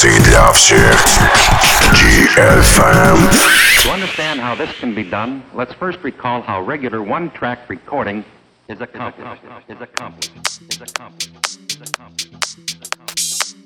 Эмоции для всех. GFM. To understand how this can be done, let's first recall how regular one-track recording is accomplished. Is accomplished. Is accomplished. Is accomplished. Is accomplished.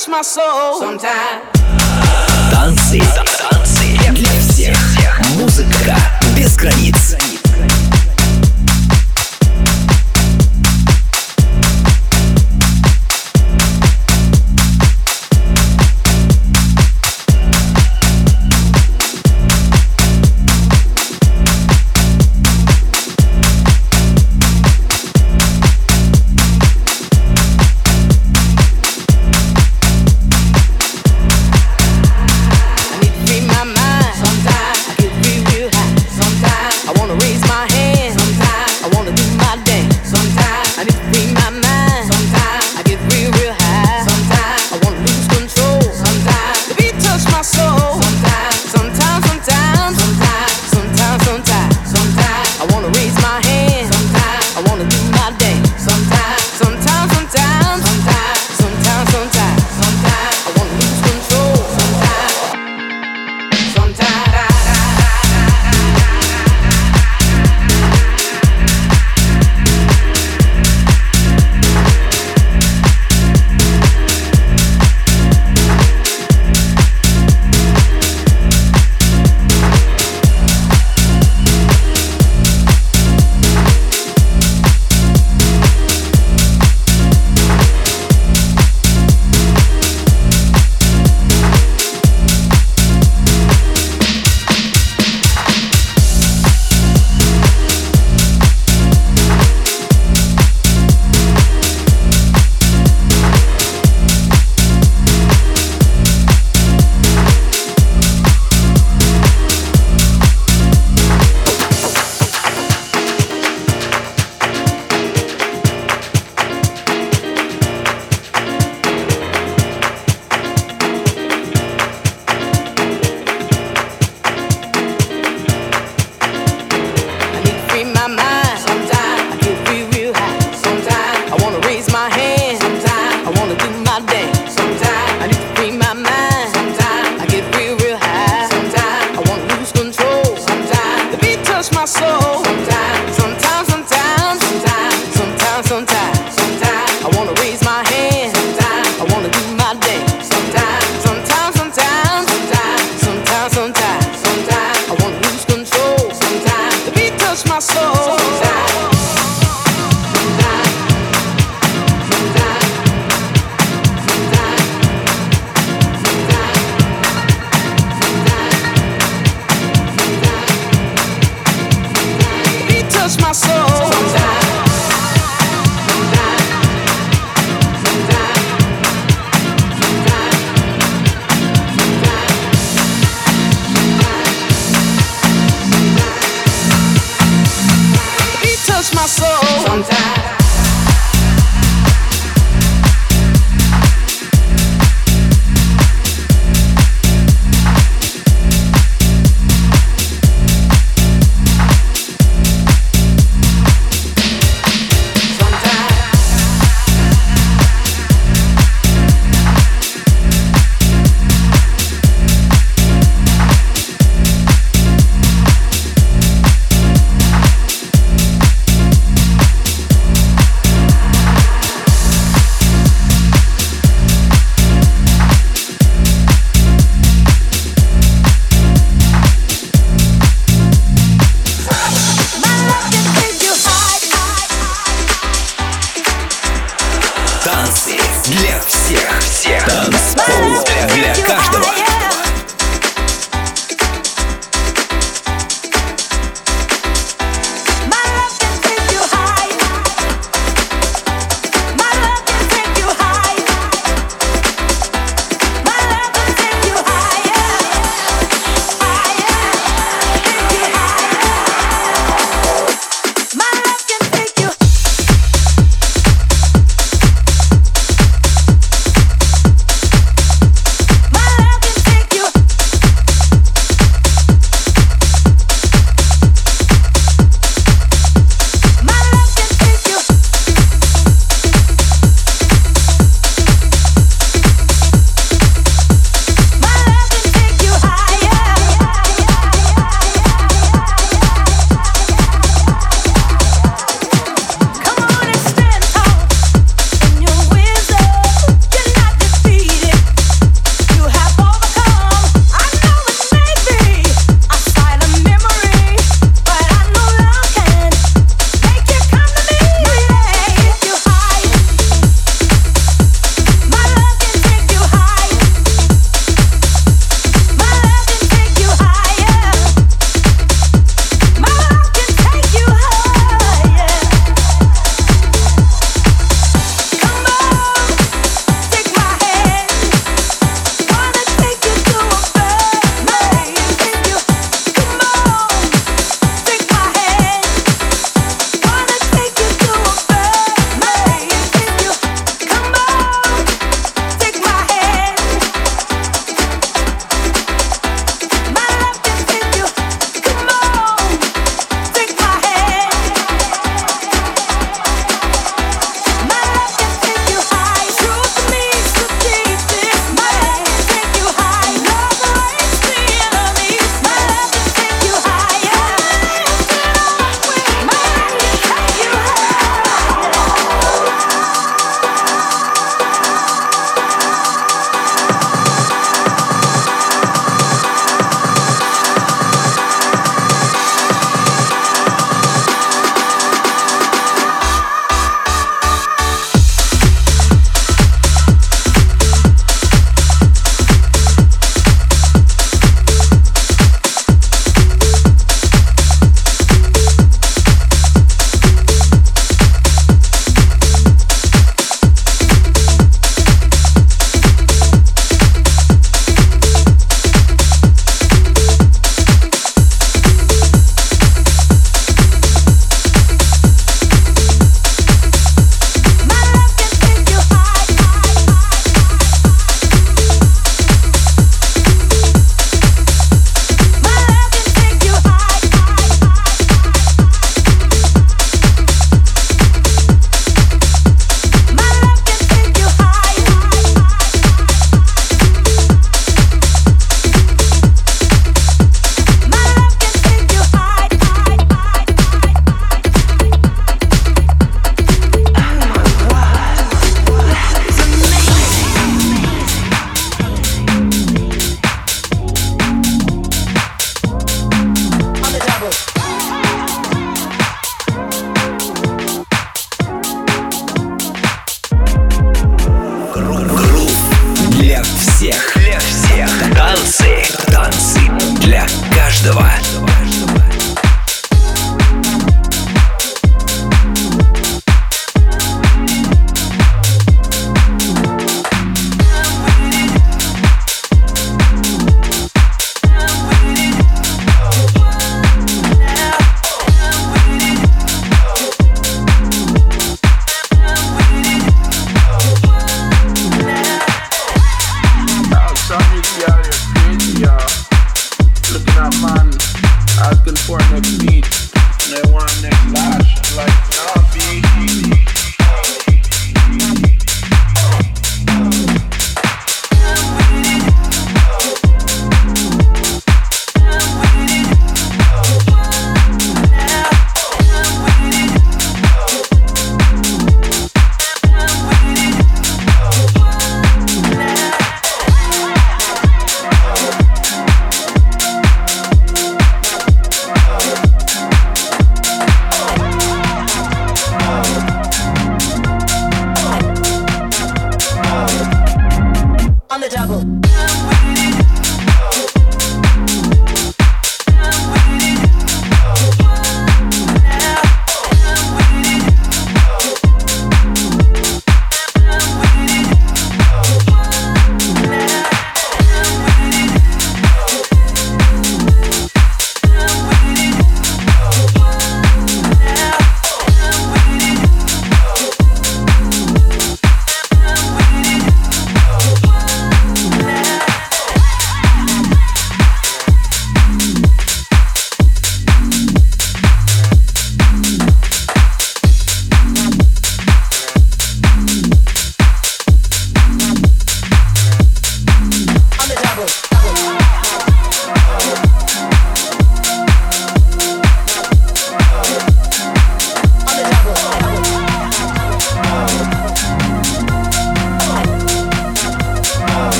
touch my soul. Танцы, танцы для всех. Музыка без границ.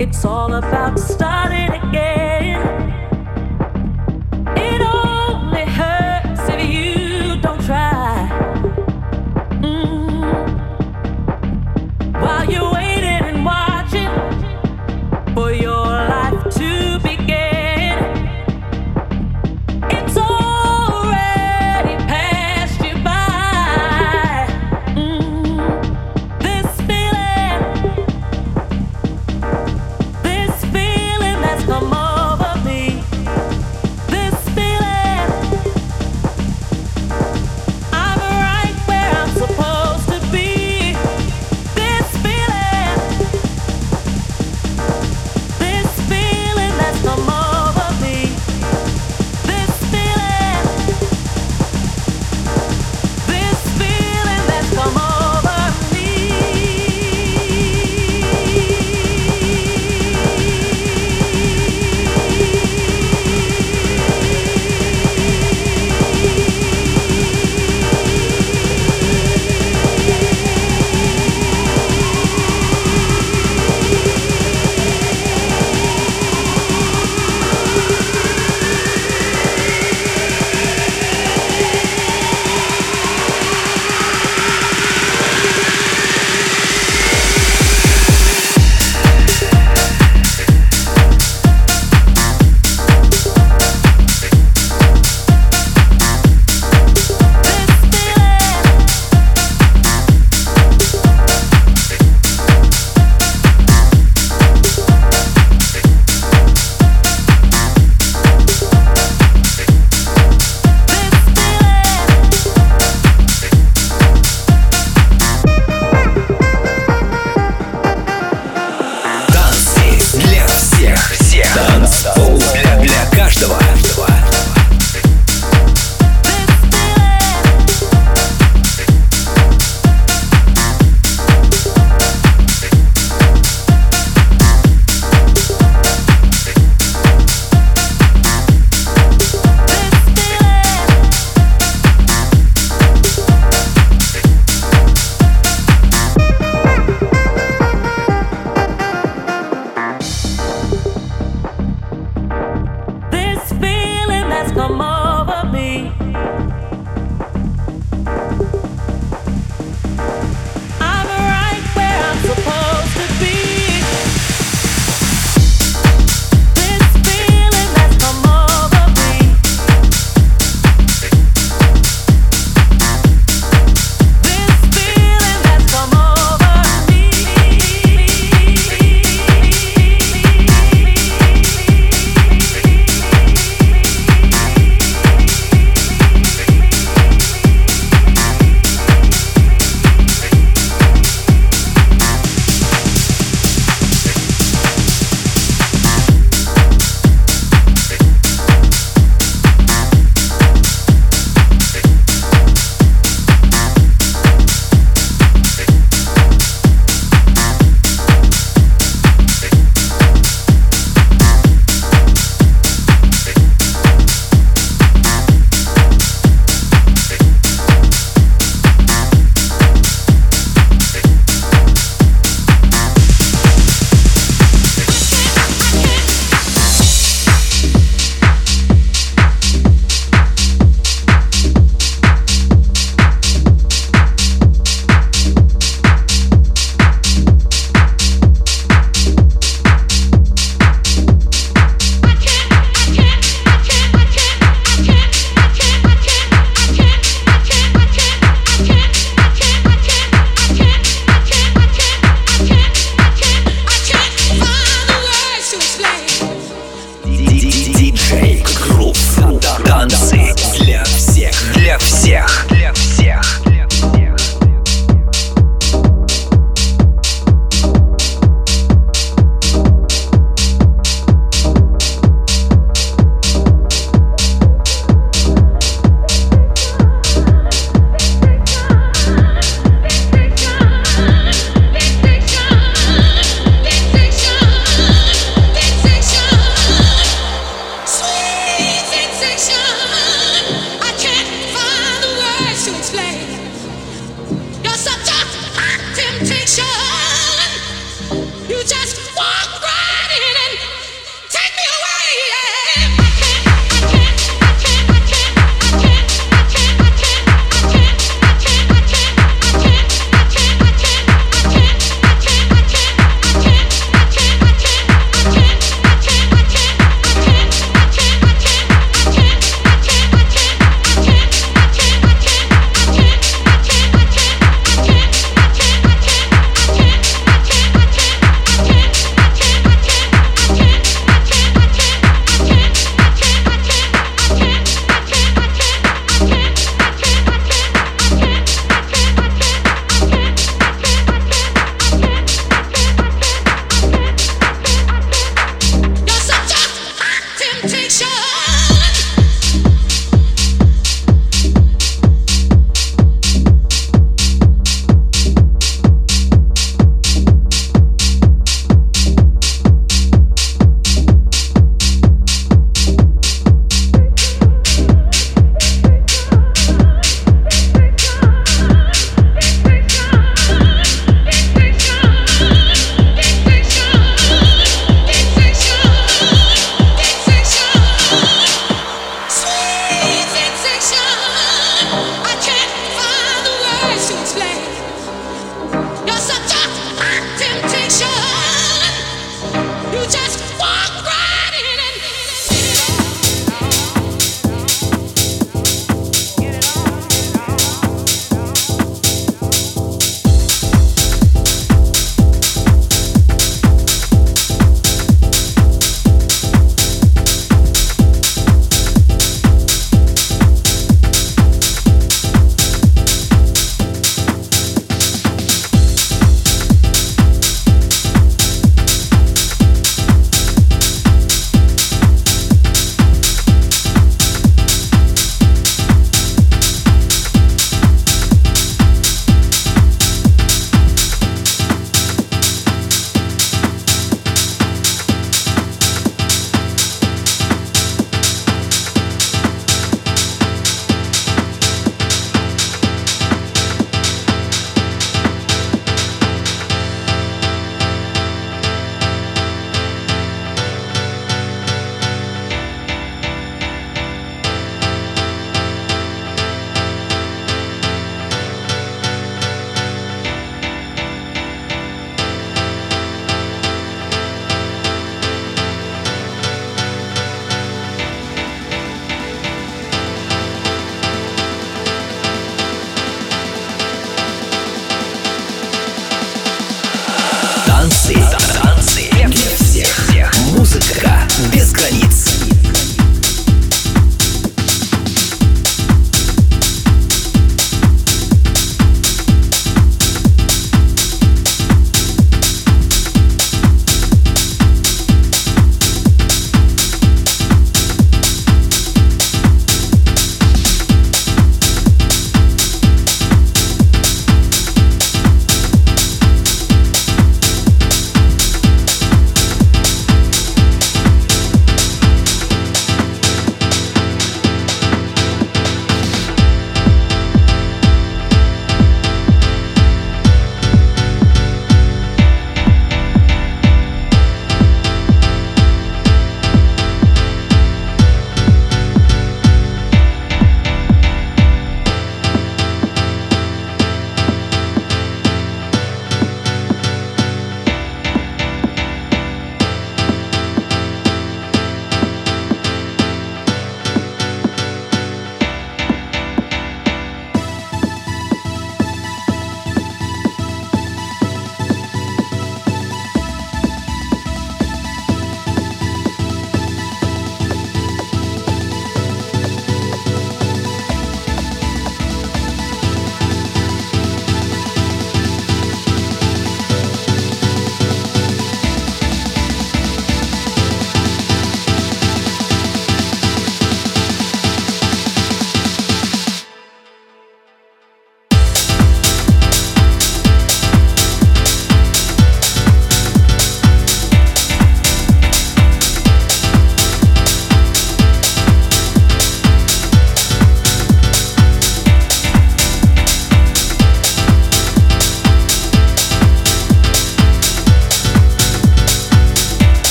It's all about starting again.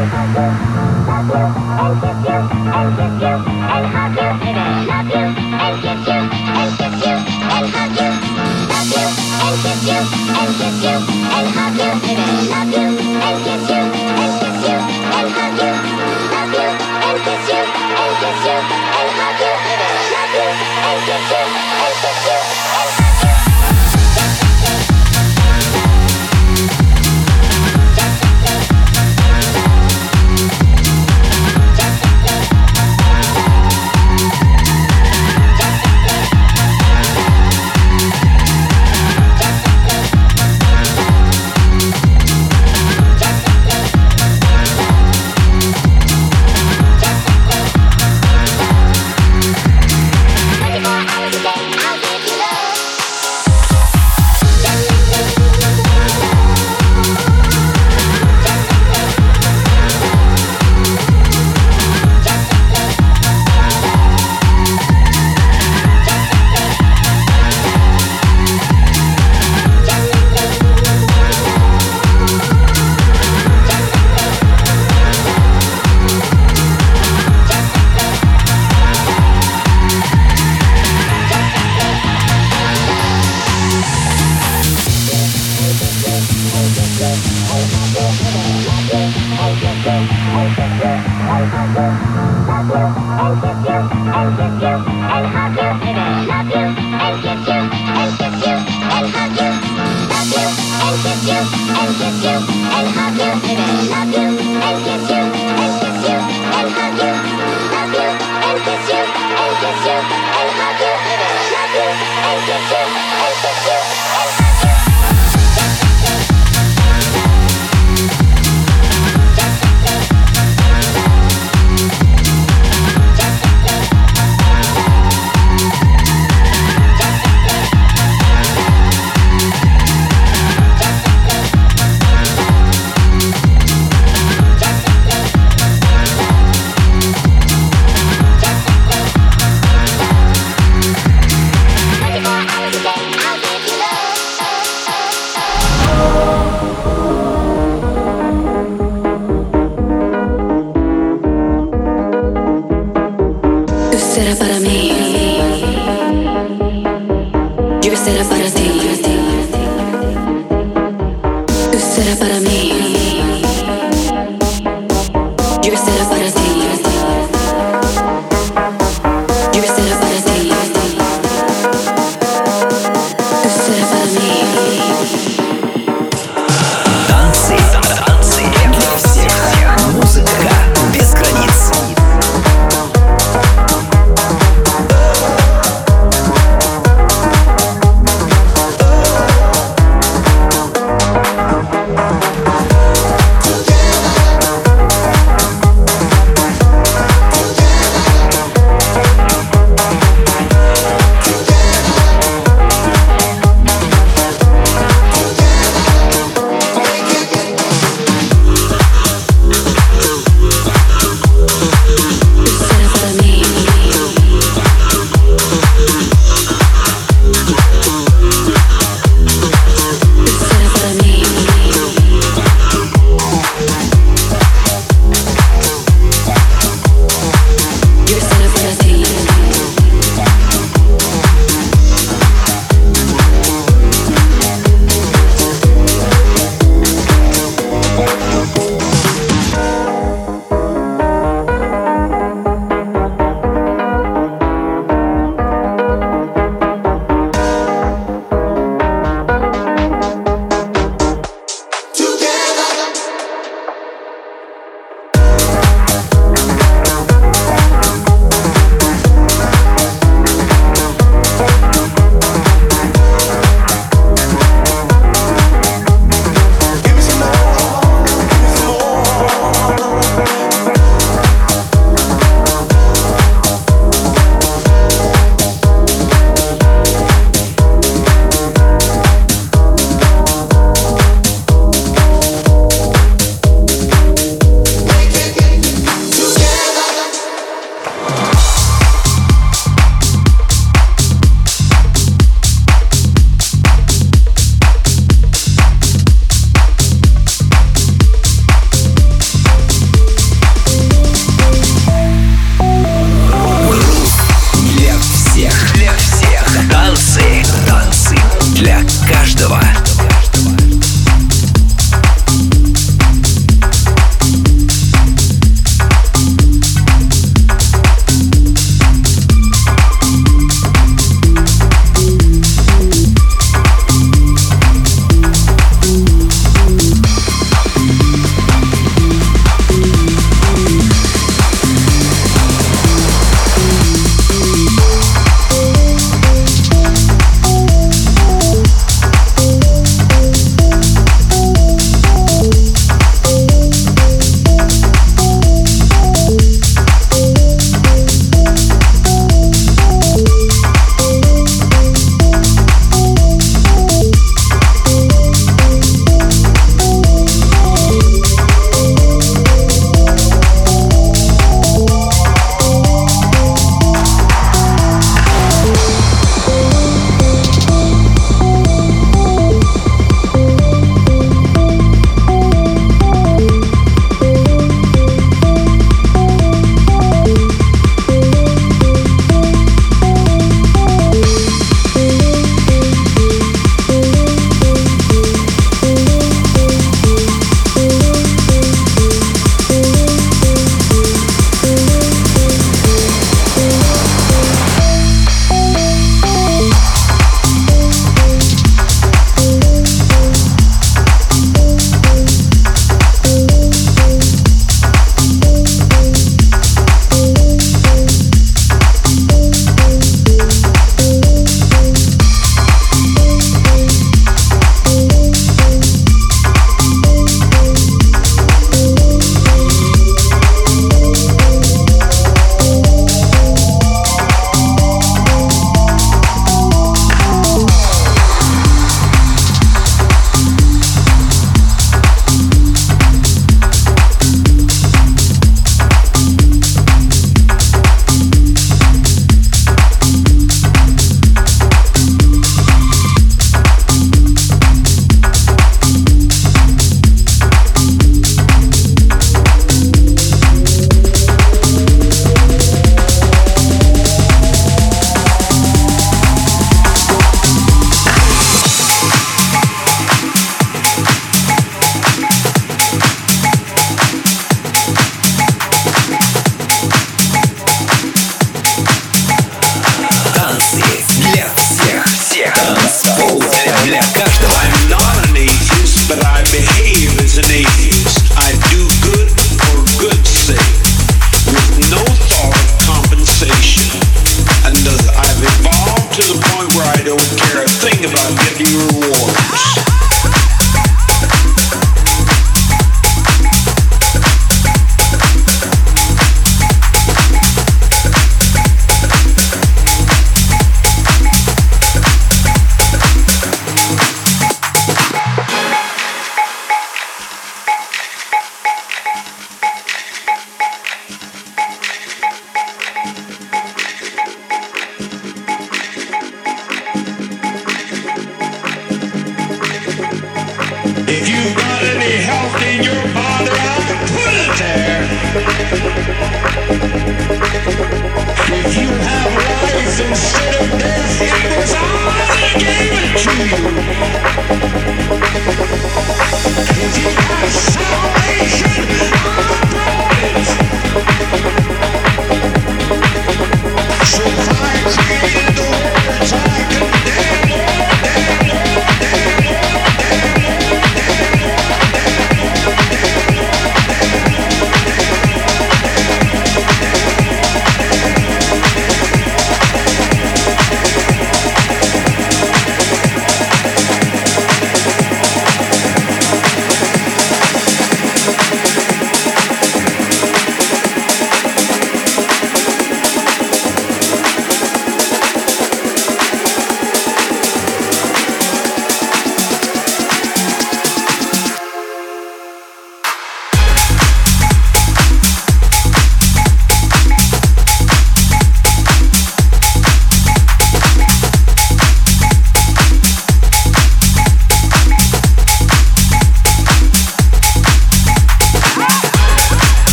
Música Alta.